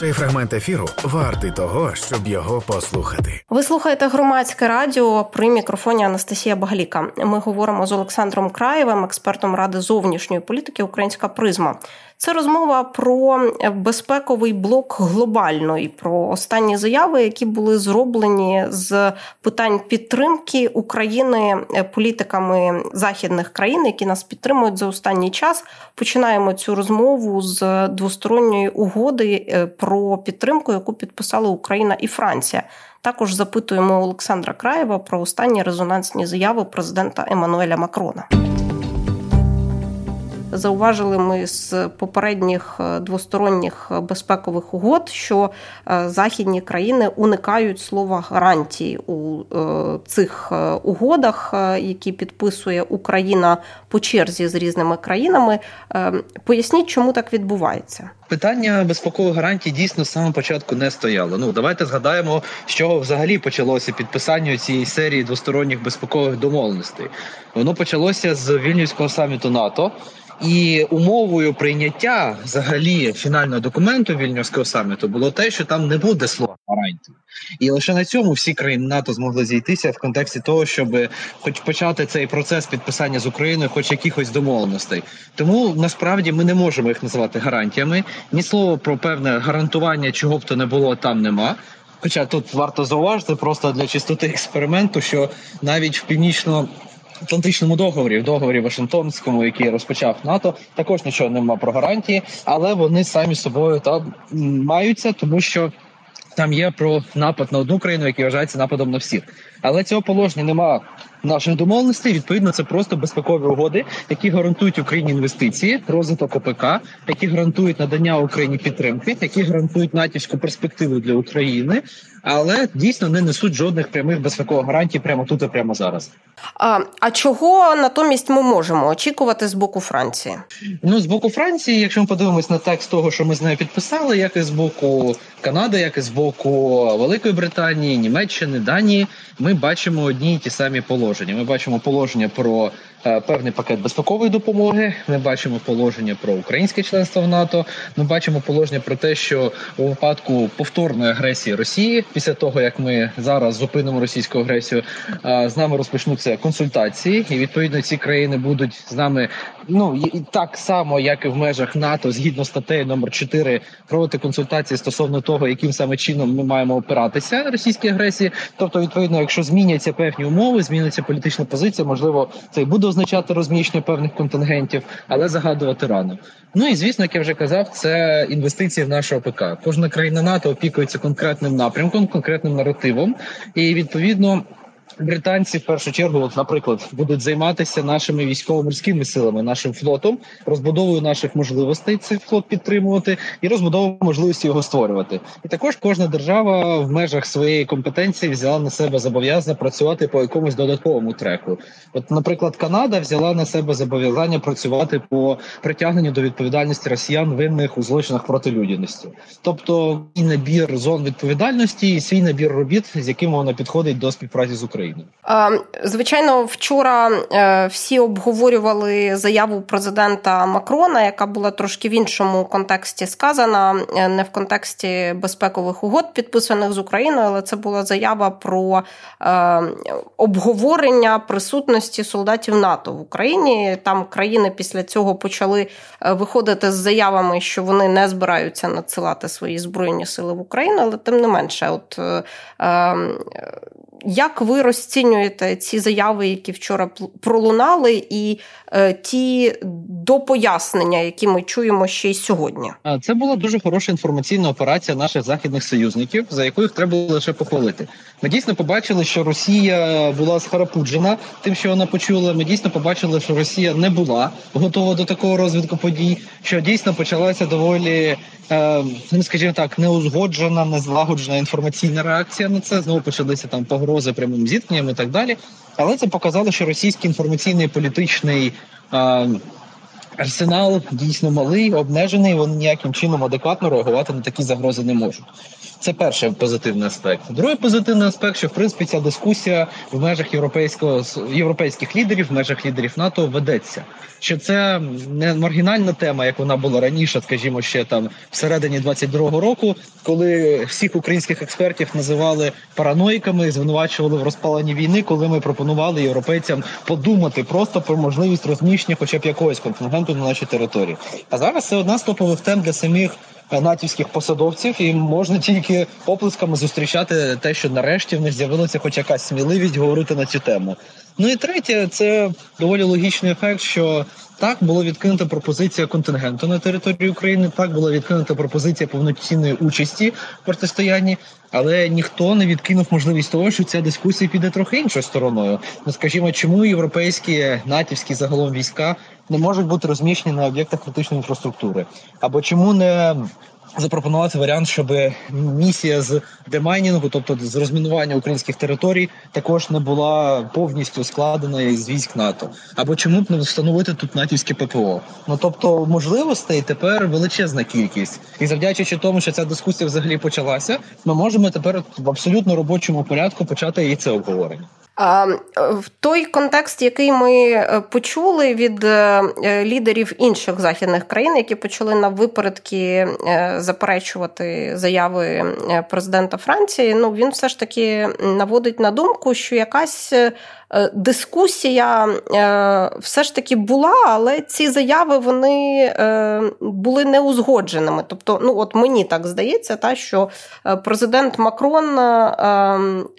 Цей фрагмент ефіру вартий того, щоб його послухати. Ви слухаєте громадське радіо при мікрофоні Анастасія Багаліка. Ми говоримо з Олександром Краєвим, експертом ради зовнішньої політики Українська призма. Це розмова про безпековий блок глобально і про останні заяви, які були зроблені з питань підтримки України політиками західних країн, які нас підтримують за останній час. Починаємо цю розмову з двосторонньої угоди е, про підтримку, яку підписали Україна і Франція. Також запитуємо Олександра Краєва про останні резонансні заяви президента Еммануеля Макрона. Зауважили ми з попередніх е, двосторонніх безпекових угод, що е, західні країни уникають слова гарантії у е, цих угодах, які підписує Україна по черзі з різними країнами. Поясніть, чому так відбувається. Питання безпекових гарантій дійсно з самого початку не стояло. Ну давайте згадаємо, з чого взагалі почалося підписання цієї серії двосторонніх безпекових домовленостей. Воно почалося з вільнюського саміту НАТО. І умовою прийняття взагалі фінального документу вільнюського саміту було те, що там не буде слова гарантії. І лише на цьому всі країни НАТО змогли зійтися в контексті того, щоб хоч почати цей процес підписання з Україною, хоч якихось домовленостей. Тому насправді ми не можемо їх називати гарантіями. Ні слова про певне гарантування, чого б то не було, там нема. Хоча тут варто зауважити просто для чистоти експерименту, що навіть в північно Атлантичному договорі, в договорі Вашингтонському, який розпочав НАТО, також нічого нема про гарантії, але вони самі собою там маються, тому що там є про напад на одну країну, який вважається нападом на всіх. Але цього положення немає наших домовленостей. Відповідно, це просто безпекові угоди, які гарантують Україні інвестиції, розвиток ОПК, які гарантують надання Україні підтримки, які гарантують натівську перспективу для України, але дійсно не несуть жодних прямих безпекових гарантій прямо тут і прямо зараз. А а чого натомість ми можемо очікувати з боку Франції? Ну з боку Франції, якщо ми подивимось на текст того, що ми з нею підписали, як і з боку Канади, як і з боку Великої Британії, Німеччини, Данії, ми бачимо одні й ті самі положення. Ми бачимо положення про певний пакет безпекової допомоги. Ми бачимо положення про українське членство в НАТО. Ми бачимо положення про те, що у випадку повторної агресії Росії, після того як ми зараз зупинимо російську агресію, е, з нами розпочнуться консультації, і відповідно ці країни будуть з нами. Ну і так само, як і в межах НАТО, згідно статтею номер 4 проводити консультації стосовно того, яким саме чином ми маємо опиратися російській агресії. Тобто, відповідно, якщо зміняться певні умови, зміниться політична позиція, можливо, це і буде означати розміщення певних контингентів, але загадувати рано. Ну і звісно, як я вже казав, це інвестиції в наше ОПК. Кожна країна НАТО опікується конкретним напрямком, конкретним наративом, і відповідно британці в першу чергу, от, наприклад, будуть займатися нашими військово-морськими силами, нашим флотом, розбудовою наших можливостей цей флот підтримувати і розбудовою можливості його створювати. І також кожна держава в межах своєї компетенції взяла на себе зобов'язання працювати по якомусь додатковому треку. От, наприклад, Канада взяла на себе зобов'язання працювати по притягненню до відповідальності росіян винних у злочинах проти людяності, тобто і набір зон відповідальності, і свій набір робіт, з яким вона підходить до співпраці з Україною. України? Звичайно, вчора е, всі обговорювали заяву президента Макрона, яка була трошки в іншому контексті сказана, е, не в контексті безпекових угод, підписаних з Україною, але це була заява про е, обговорення присутності солдатів НАТО в Україні. Там країни після цього почали виходити з заявами, що вони не збираються надсилати свої збройні сили в Україну, але тим не менше, от як ви розцінюєте ці заяви, які вчора пролунали, і е, ті допояснення, які ми чуємо ще й сьогодні? Це була дуже хороша інформаційна операція наших західних союзників, за яку їх треба лише похвалити. Ми дійсно побачили, що Росія була схарапуджена тим, що вона почула. Ми дійсно побачили, що Росія не була готова до такого розвитку подій, що дійсно почалася доволі Е, ну скажімо так, неузгоджена, незлагоджена інформаційна реакція на це. Знову почалися там погрози прямим зіткненням і так далі. Але це показало, що російський інформаційний політичний. Арсенал дійсно малий, обмежений. Вони ніяким чином адекватно реагувати на такі загрози не можуть. Це перший позитивний аспект. Другий позитивний аспект, що в принципі ця дискусія в межах європейського європейських лідерів, в межах лідерів НАТО ведеться. Що це не маргінальна тема, як вона була раніше, скажімо, ще там всередині 22-го року, коли всіх українських експертів називали параноїками, звинувачували в розпаленні війни, коли ми пропонували європейцям подумати просто про можливість розміщення, хоча б якогось контингенту на нашій території. А зараз це одна з топових тем для самих натівських посадовців, і можна тільки оплесками зустрічати те, що нарешті в них з'явилася хоч якась сміливість говорити на цю тему. Ну і третє, це доволі логічний ефект, що так була відкинута пропозиція контингенту на території України. Так була відкинута пропозиція повноцінної участі в протистоянні, але ніхто не відкинув можливість того, що ця дискусія піде трохи іншою стороною. Ну скажімо, чому європейські натівські загалом війська не можуть бути розміщені на об'єктах критичної інфраструктури, або чому не запропонувати варіант, щоб місія з демайнінгу, тобто з розмінування українських територій, також не була повністю складена з військ НАТО. Або чому б не встановити тут натівське ППО? Ну тобто можливостей тепер величезна кількість, і завдячуючи тому, що ця дискусія взагалі почалася, ми можемо тепер в абсолютно робочому порядку почати і це обговорення. В той контекст, який ми е, почули від е, лідерів інших західних країн, які почали на випередки е, заперечувати заяви президента Франції, ну він все ж таки наводить на думку, що якась Е, дискусія е, все ж таки була, але ці заяви вони е, були неузгодженими. Тобто, ну от мені так здається, та що президент Макрон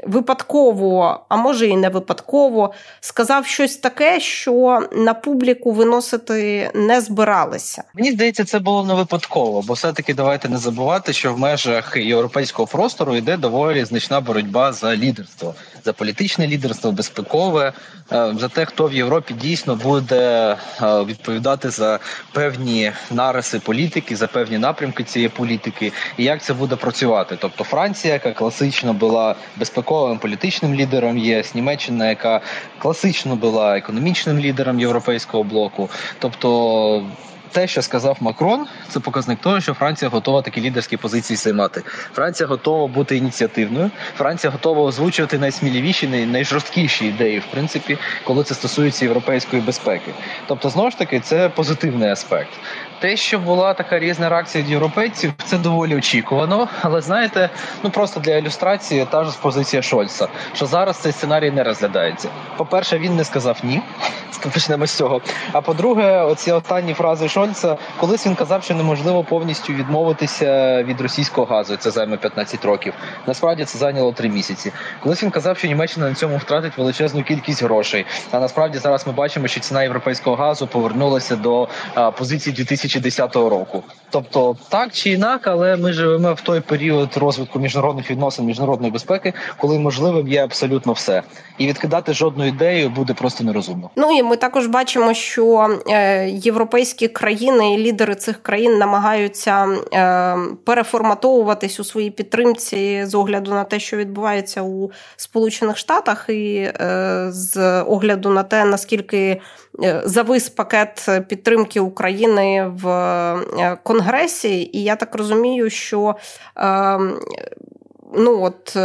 випадково, а може і не випадково, сказав щось таке, що на публіку виносити не збиралися. Мені здається, це було не випадково, бо все-таки давайте не забувати, що в межах європейського простору йде доволі значна боротьба за лідерство, за політичне лідерство, безпекове умови е, за те, хто в Європі дійсно буде е, відповідати за певні нариси політики, за певні напрямки цієї політики, і як це буде працювати. Тобто Франція, яка класично була безпековим політичним лідером, ЄС, Німеччина, яка класично була економічним лідером європейського блоку, тобто те, що сказав Макрон, це показник того, що Франція готова такі лідерські позиції займати. Франція готова бути ініціативною. Франція готова озвучувати найсміливіші, найжорсткіші ідеї, в принципі, коли це стосується європейської безпеки. Тобто, знову ж таки, це позитивний аспект. Те, що була така різна реакція від європейців, це доволі очікувано. Але знаєте, ну просто для ілюстрації та ж позиція Шольца, що зараз цей сценарій не розглядається. По перше, він не сказав ні. Почнемо з цього. А по-друге, оці останні фрази Шольца, колись він казав, що неможливо повністю відмовитися від російського газу. Це займе 15 років. Насправді це зайняло 3 місяці. Колись він казав, що Німеччина на цьому втратить величезну кількість грошей. А насправді зараз ми бачимо, що ціна європейського газу повернулася до позиції 2010 року. Тобто, так чи інак, але ми живемо в той період розвитку міжнародних відносин, міжнародної безпеки, коли можливим є абсолютно все, і відкидати жодну ідею буде просто нерозумно. Ну і ми також бачимо, що е, європейські країни і лідери цих країн намагаються е, переформатовуватись у своїй підтримці з огляду на те, що відбувається у Сполучених Штатах, і е, з огляду на те, наскільки завис пакет підтримки України в Конгресі, і я так розумію, що ну от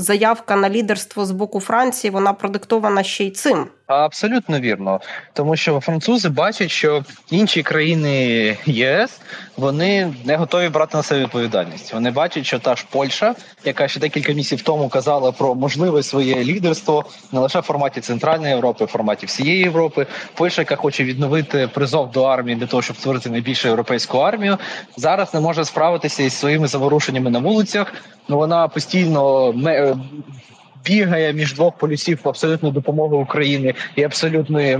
заявка на лідерство з боку Франції вона продиктована ще й цим. Абсолютно вірно, тому що французи бачать, що інші країни ЄС вони не готові брати на себе відповідальність. Вони бачать, що та ж Польща, яка ще декілька місяців тому казала про можливе своє лідерство не лише в форматі Центральної Європи, в форматі всієї Європи. Польща, яка хоче відновити призов до армії для того, щоб створити найбільшу європейську армію, зараз не може справитися із своїми заворушеннями на вулицях. Ну вона постійно бігає між двох полюсів абсолютно допомоги України і абсолютної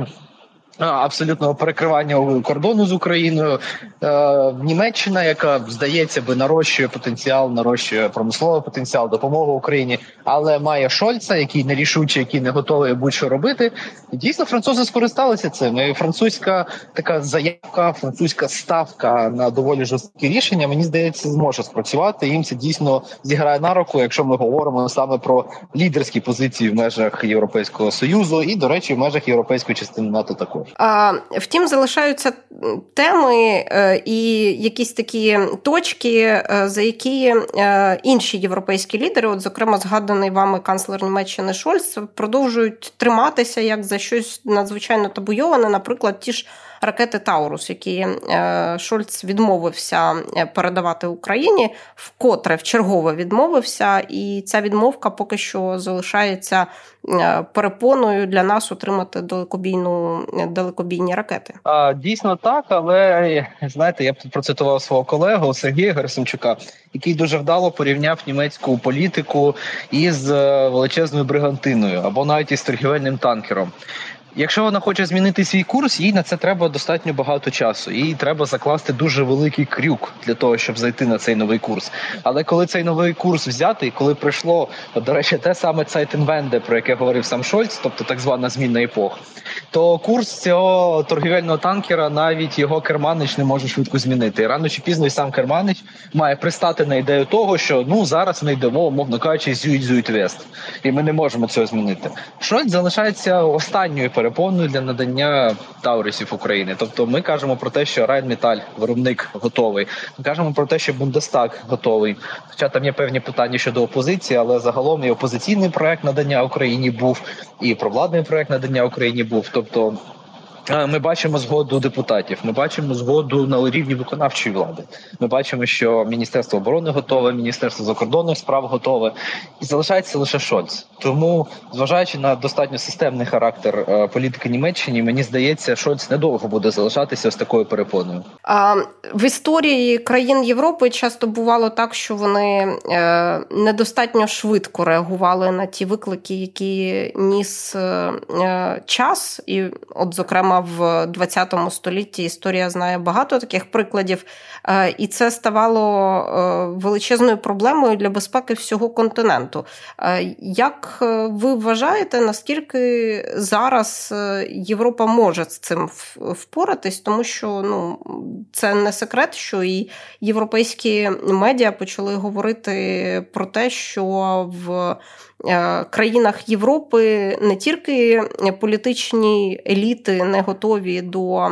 абсолютного перекривання кордону з Україною. Е, Німеччина, яка здається би нарощує потенціал, нарощує промисловий потенціал допомоги Україні, але має Шольца, який нерішучий, який не готовий будь-що робити. І Дійсно, французи скористалися цим. І Французька така заявка, французька ставка на доволі жорсткі рішення. Мені здається, зможе спрацювати. Їм це дійсно зіграє на руку, якщо ми говоримо саме про лідерські позиції в межах Європейського союзу і, до речі, в межах європейської частини НАТО також. А, Втім, залишаються теми е, і якісь такі точки, е, за які е, інші європейські лідери, от зокрема згаданий вами канцлер Німеччини Шольц, продовжують триматися як за щось надзвичайно табуйоване, наприклад, ті ж ракети Таурус, які е, Шольц відмовився е, передавати Україні, вкотре в чергове відмовився, і ця відмовка поки що залишається е, перепоною для нас отримати далекобійну далекобійні ракети. А, Дійсно так, але знаєте, я процитував свого колегу Сергія Герасимчука, який дуже вдало порівняв німецьку політику із величезною бригантиною або навіть із торгівельним танкером. Якщо вона хоче змінити свій курс, їй на це треба достатньо багато часу. Їй треба закласти дуже великий крюк для того, щоб зайти на цей новий курс. Але коли цей новий курс взятий, коли прийшло до речі, те саме Цайтенвенде, про яке говорив сам Шольц, тобто так звана змінна епох, то курс цього торгівельного танкера навіть його керманич не може швидко змінити. І Рано чи пізно і сам керманич має пристати на ідею того, що ну зараз ми йдемо, мовно кажучи, зюють зюють вест, і ми не можемо цього змінити. Шольц залишається останньою перед перепоною для надання Таурисів України. Тобто, ми кажемо про те, що Райнметаль, виробник готовий. Ми кажемо про те, що Бундестаг готовий. Хоча там є певні питання щодо опозиції, але загалом і опозиційний проект надання Україні був, і провладний проект надання Україні був. Тобто ми бачимо згоду депутатів. Ми бачимо згоду на рівні виконавчої влади. Ми бачимо, що міністерство оборони готове, міністерство закордонних справ готове, і залишається лише Шольц. Тому, зважаючи на достатньо системний характер е, політики Німеччини, мені здається, Шольц недовго буде залишатися з такою перепоною. А в історії країн Європи часто бувало так, що вони е, недостатньо швидко реагували на ті виклики, які ніс е, час, і, от, зокрема в 20 столітті історія знає багато таких прикладів, е, і це ставало е, величезною проблемою для безпеки всього континенту. Е, як ви вважаєте, наскільки зараз Європа може з цим впоратись? Тому що ну, це не секрет, що і європейські медіа почали говорити про те, що в країнах Європи не тільки політичні еліти не готові до е,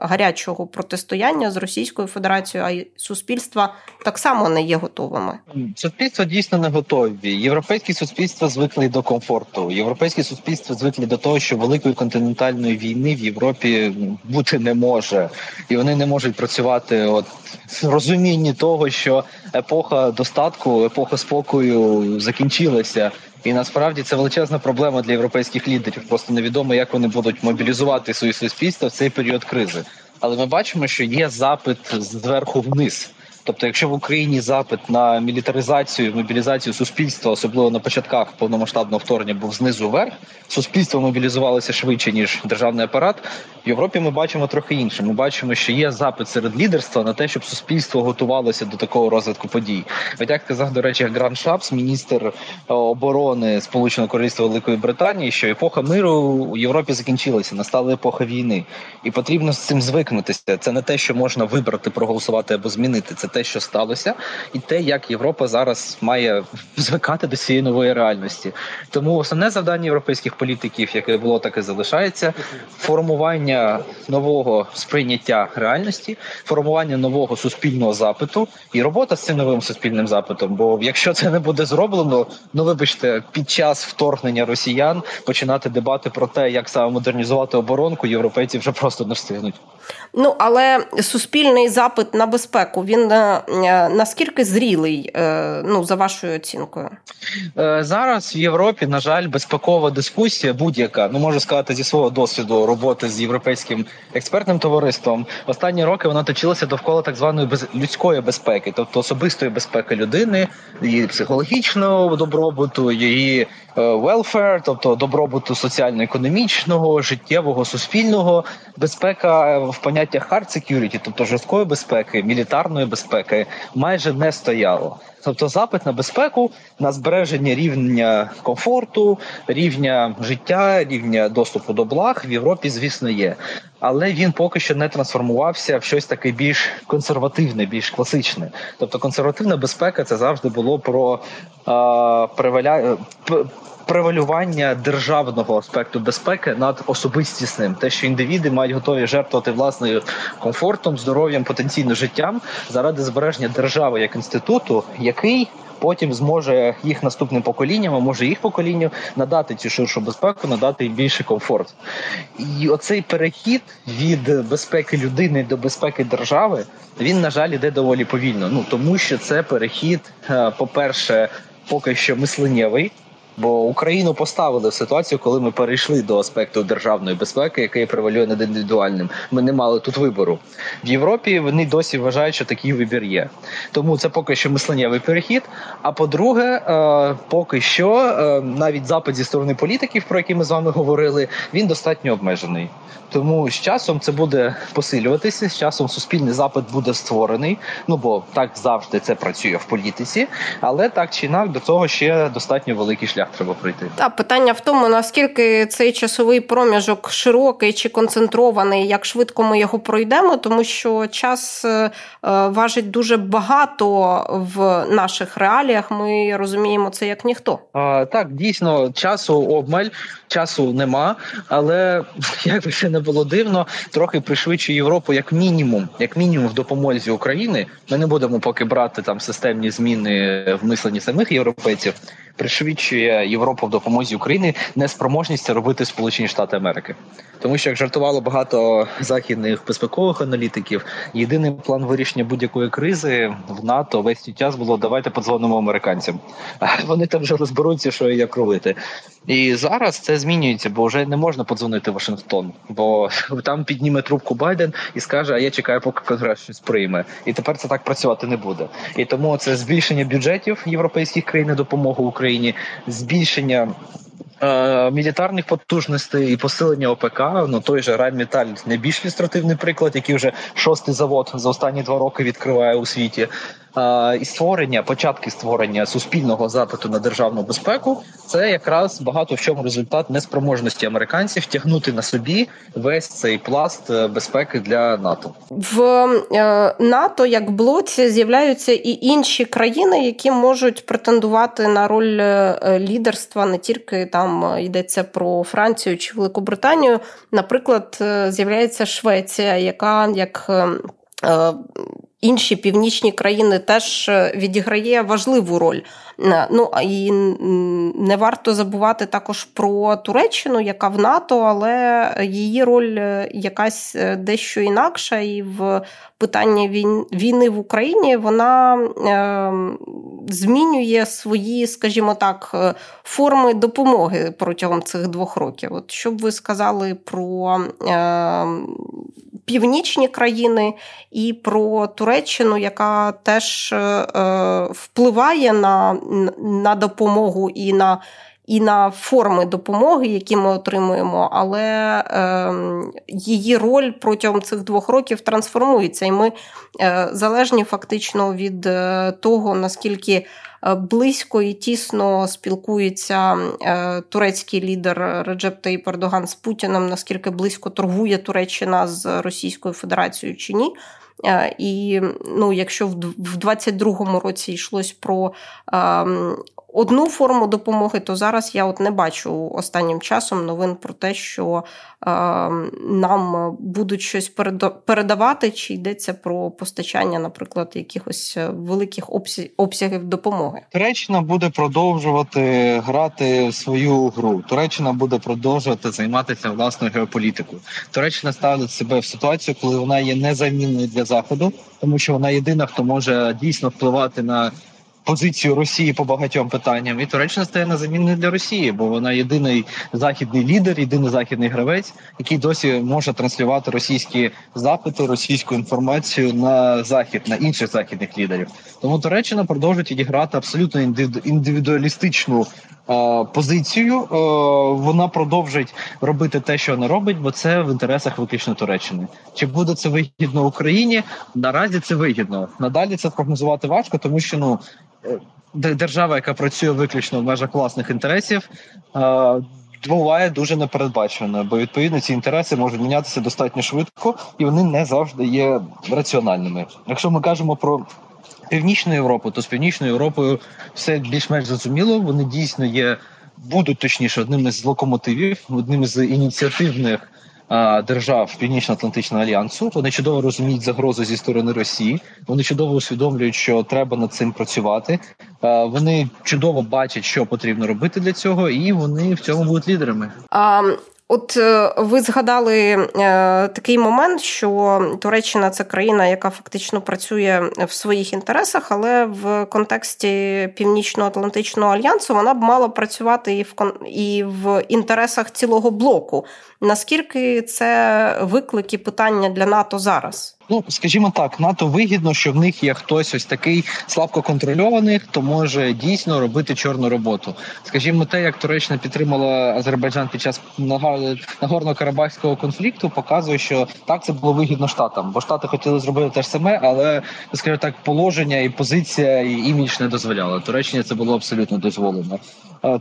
гарячого протистояння з Російською Федерацією, а й суспільства так само не є готовими. Суспільства дійсно не готові. Європейські суспільства звикли до комфорту. Європейські суспільства звикли до того, що великої континентальної війни в Європі бути не може, і вони не можуть працювати от розумінні того, що епоха достатку, епоха спокою закінчилася. І насправді це величезна проблема для європейських лідерів. Просто невідомо, як вони будуть мобілізувати свої суспільства в цей період кризи. Але ми бачимо, що є запит зверху вниз. Тобто, якщо в Україні запит на мілітаризацію, мобілізацію суспільства, особливо на початках повномасштабного вторгнення, був знизу вверх, суспільство мобілізувалося швидше ніж державний апарат. В Європі ми бачимо трохи інше. Ми бачимо, що є запит серед лідерства на те, щоб суспільство готувалося до такого розвитку подій. От як казав, до речі, Гран Шапс, міністр е, оборони Сполученого Королівства Великої Британії, що епоха миру у Європі закінчилася, настала епоха війни, і потрібно з цим звикнутися. Це не те, що можна вибрати, проголосувати або змінити. Це те, що сталося, і те, як Європа зараз має звикати до цієї нової реальності. Тому основне завдання європейських політиків, яке було, так і залишається формування нового сприйняття реальності, формування нового суспільного запиту і робота з цим новим суспільним запитом. Бо якщо це не буде зроблено, ну вибачте, під час вторгнення росіян починати дебати про те, як саме модернізувати оборонку, європейці вже просто не встигнуть. Ну але суспільний запит на безпеку він е, наскільки зрілий, е, ну за вашою оцінкою? Е, зараз в Європі, на жаль, безпекова дискусія будь-яка. Ну можу сказати зі свого досвіду роботи з європейським експертним товариством. Останні роки вона точилася довкола так званої людської безпеки, тобто особистої безпеки людини, її психологічного добробуту, її welfare, тобто добробуту соціально-економічного, життєвого, суспільного, безпека в поняттях hard security, тобто жорсткої безпеки, мілітарної безпеки, майже не стояло. Тобто запит на безпеку, на збереження рівня комфорту, рівня життя, рівня доступу до благ в Європі, звісно, є. але він поки що не трансформувався в щось таке більш консервативне, більш класичне. Тобто консервативна безпека це завжди було про е, преваля... превалювання державного аспекту безпеки над особистісним, те, що індивіди мають готові жертвувати власною комфортом, здоров'ям, потенційно життям заради збереження держави як інституту, який потім зможе їх наступним поколінням, а може їх поколінню надати цю ширшу безпеку, надати їм більший комфорт. І оцей перехід від безпеки людини до безпеки держави він на жаль іде доволі повільно. Ну тому що це перехід, е, по перше, поки що мисленнєвий. Бо Україну поставили в ситуацію, коли ми перейшли до аспекту державної безпеки, який превалює над індивідуальним. Ми не мали тут вибору в Європі. Вони досі вважають, що такий вибір є. Тому це поки що мисленнєвий перехід. А по-друге, е, поки що е, навіть запит зі сторони політиків, про які ми з вами говорили, він достатньо обмежений. Тому з часом це буде посилюватися. З часом суспільний запит буде створений. Ну бо так завжди це працює в політиці, але так чи інак до цього ще достатньо великий шлях треба пройти. Та питання в тому, наскільки цей часовий проміжок широкий чи концентрований, як швидко ми його пройдемо, тому що час е, важить дуже багато в наших реаліях. Ми розуміємо це як ніхто. А, Так, дійсно, часу обмаль, часу нема, але як би ще не було дивно, трохи пришвидшує Європу як мінімум, як мінімум в допомозі України. Ми не будемо поки брати там системні зміни в мисленні самих європейців. Пришвидшує Європу в допомозі України неспроможність робити Сполучені Штати Америки, тому що як жартувало багато західних безпекових аналітиків, єдиний план вирішення будь-якої кризи в НАТО весь цей час було давайте подзвонимо американцям. Вони там вже розберуться, що і як робити. І зараз це змінюється, бо вже не можна подзвонити Вашингтон, бо там підніме трубку Байден і скаже: А я чекаю, поки конгрес щось прийме. І тепер це так працювати не буде. І тому це збільшення бюджетів європейських країн на допомогу Україні, збільшення. Е, мілітарних потужностей і посилення ОПК, ну той же Райнметаль найбільш ілюстративний приклад, який вже шостий завод за останні два роки відкриває у світі і створення, початки створення суспільного запиту на державну безпеку, це якраз багато в чому результат неспроможності американців тягнути на собі весь цей пласт е, безпеки для НАТО. В е, НАТО як блоці з'являються і інші країни, які можуть претендувати на роль е, лідерства, не тільки там йдеться про Францію чи Великобританію. Наприклад, з'являється Швеція, яка як інші північні країни теж е, відіграє важливу роль. Е, ну і не варто забувати також про Туреччину, яка в НАТО, але її роль е, якась дещо інакша, і в питанні війни в Україні вона змінює свої, скажімо так, форми допомоги протягом цих двох років. От що б ви сказали про північні країни і про Туреччину, яка теж е, впливає на, на допомогу і на. І на форми допомоги, які ми отримуємо, але е, її роль протягом цих двох років трансформується, і ми е, залежні фактично від е, того, наскільки Е, близько і тісно спілкується е, турецький лідер Реджеп Таїп Ердоган з Путіним, наскільки близько торгує Туреччина з Російською Федерацією чи ні. Е, і ну, якщо в 22-му році йшлось про ем, одну форму допомоги, то зараз я от не бачу останнім часом новин про те, що е, нам будуть щось передавати, чи йдеться про постачання, наприклад, якихось великих обсягів допомоги. Туреччина буде продовжувати грати свою гру. Туреччина буде продовжувати займатися власною геополітикою. Туреччина ставить себе в ситуацію, коли вона є незамінною для заходу, тому що вона єдина, хто може дійсно впливати на позицію Росії по багатьом питанням, і Туреччина стає на заміну для Росії, бо вона єдиний західний лідер, єдиний західний гравець, який досі може транслювати російські запити, російську інформацію на захід, на інших західних лідерів. Тому Туреччина продовжує відіграти абсолютно індивідуалістичну е, позицію. Е, вона продовжить робити те, що вона робить, бо це в інтересах виключно Туреччини. Чи буде це вигідно Україні? Наразі це вигідно. Надалі це прогнозувати важко, тому що ну держава, яка працює виключно в межах власних інтересів, буває дуже непередбачено, бо відповідно ці інтереси можуть мінятися достатньо швидко, і вони не завжди є раціональними. Якщо ми кажемо про північну Європу, то з північною Європою все більш-менш зрозуміло. Вони дійсно є, будуть точніше одним із локомотивів, одним із ініціативних держав Північно-Атлантичного альянсу. Вони чудово розуміють загрозу зі сторони Росії. Вони чудово усвідомлюють, що треба над цим працювати. Вони чудово бачать, що потрібно робити для цього, і вони в цьому будуть лідерами. А От е, ви згадали е, такий момент, що Туреччина це країна, яка фактично працює в своїх інтересах, але в контексті Північно-Атлантичного альянсу вона б мала працювати і в і в інтересах цілого блоку. Наскільки це виклики питання для НАТО зараз? Ну скажімо так, НАТО вигідно, що в них є хтось ось такий слабко контрольований, хто може дійсно робити чорну роботу. Скажімо, те, як Туреччина підтримала Азербайджан під час нагорно-карабахського конфлікту, показує, що так це було вигідно штатам, бо штати хотіли зробити те ж саме, але скажімо так, положення і позиція і імідж не дозволяли. Туреччині це було абсолютно дозволено.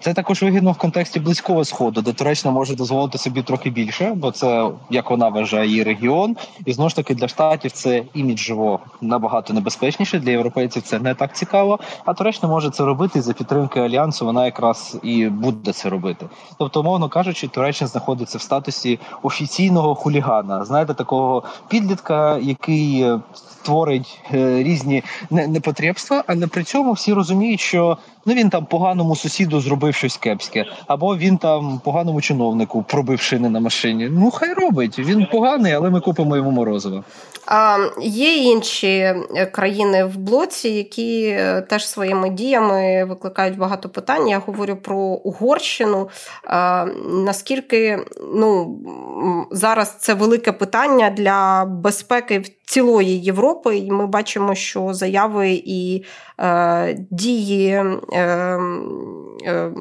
Це також вигідно в контексті близького сходу, де Туреччина може дозволити собі трохи більше, бо це як вона вважає її регіон, і знову ж таки для штатів це іміджово набагато небезпечніше. Для європейців це не так цікаво. А Туреччина може це робити за підтримки альянсу. Вона якраз і буде це робити. Тобто, умовно кажучи, Туреччина знаходиться в статусі офіційного хулігана. Знаєте, такого підлітка, який творить е, різні непотребства, але при цьому всі розуміють, що ну він там поганому сусіду зробив щось кепське, або він там поганому чиновнику пробив шини на машині. Ну хай робить. Він поганий, але ми купимо йому морозиво. Є інші е, країни в блоці, які е, теж своїми діями викликають багато питань. Я говорю про Угорщину. Наскільки ну зараз це велике питання для безпеки цілої Європи, і ми бачимо, що заяви і е, дії е, е,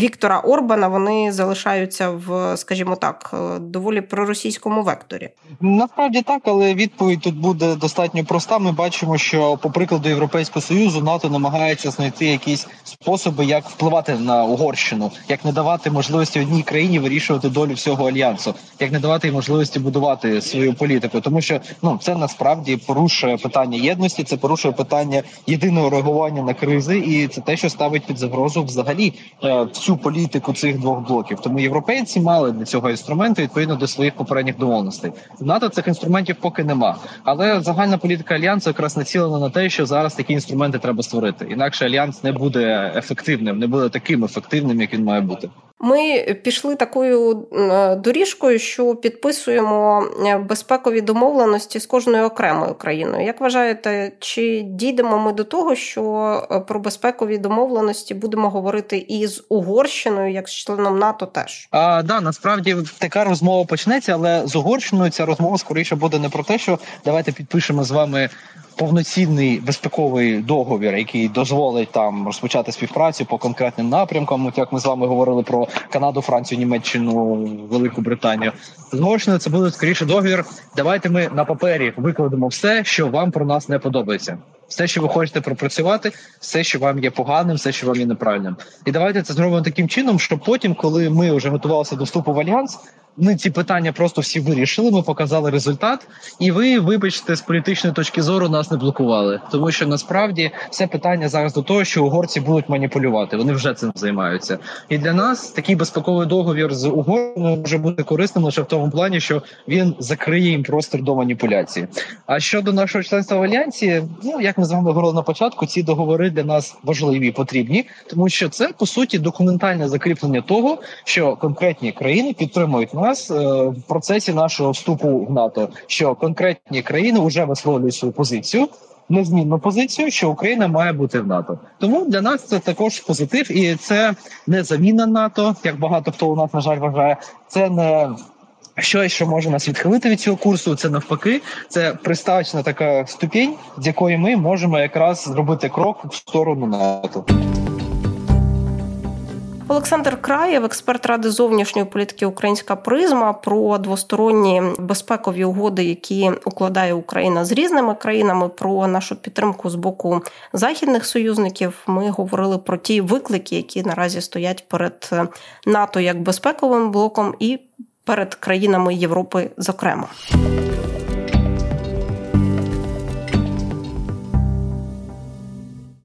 Віктора Орбана вони залишаються в, скажімо так, доволі проросійському векторі. Насправді так, але відповідь тут буде достатньо проста. Ми бачимо, що по прикладу Європейського союзу НАТО намагається знайти якісь способи, як впливати на Угорщину, як не давати можливості одній країні вирішувати долю всього альянсу, як не давати можливості будувати свою політику, тому що ну це насправді порушує питання єдності, це порушує питання єдиного реагування на кризи, і це те, що ставить під загрозу взагалі е, всю політику цих двох блоків. Тому європейці мали для цього інструменту відповідно до своїх попередніх домовленостей. НАТО цих інструментів поки нема. Але загальна політика альянсу якраз націлена на те, що зараз такі інструменти треба створити. Інакше альянс не буде ефективним, не буде таким ефективним, як він має бути. Ми пішли такою е, доріжкою, що підписуємо е, безпекові домовленості з кожною окремою країною. Як вважаєте, чи дійдемо ми до того, що е, про безпекові домовленості будемо говорити і з Угорщиною, як з членом НАТО, теж а да, насправді така розмова почнеться, але з Угорщиною ця розмова скоріше буде не про те, що давайте підпишемо з вами повноцінний безпековий договір, який дозволить там розпочати співпрацю по конкретним напрямкам. Як ми з вами говорили про Канаду, Францію, Німеччину, Велику Британію. Згоршено це буде скоріше договір. Давайте ми на папері викладемо все, що вам про нас не подобається. Все, що ви хочете пропрацювати, все, що вам є поганим, все, що вам є неправильним, і давайте це зробимо таким чином, щоб потім, коли ми вже готувалися до вступу в альянс, ми ці питання просто всі вирішили. Ми показали результат, і ви, вибачте, з політичної точки зору нас не блокували. Тому що насправді все питання зараз до того, що угорці будуть маніпулювати. Вони вже цим займаються. І для нас такий безпековий договір з Угорщиною може бути корисним лише в тому плані, що він закриє їм простір до маніпуляції. А щодо нашого членства в альянсі, ну як ми з вами говорили на початку, ці договори для нас важливі і потрібні, тому що це по суті документальне закріплення того, що конкретні країни підтримують нас е, в процесі нашого вступу в НАТО, що конкретні країни вже висловлюють свою позицію. Незмінну позицію, що Україна має бути в НАТО, тому для нас це також позитив, і це не заміна НАТО, як багато хто у нас на жаль вважає. Це не щось, що може нас відхилити від цього курсу. Це навпаки, це приставочна така ступінь, з якої ми можемо якраз зробити крок в сторону НАТО. Олександр Краєв, експерт ради зовнішньої політики Українська призма, про двосторонні безпекові угоди, які укладає Україна з різними країнами, про нашу підтримку з боку західних союзників. Ми говорили про ті виклики, які наразі стоять перед НАТО як безпековим блоком, і перед країнами Європи, зокрема.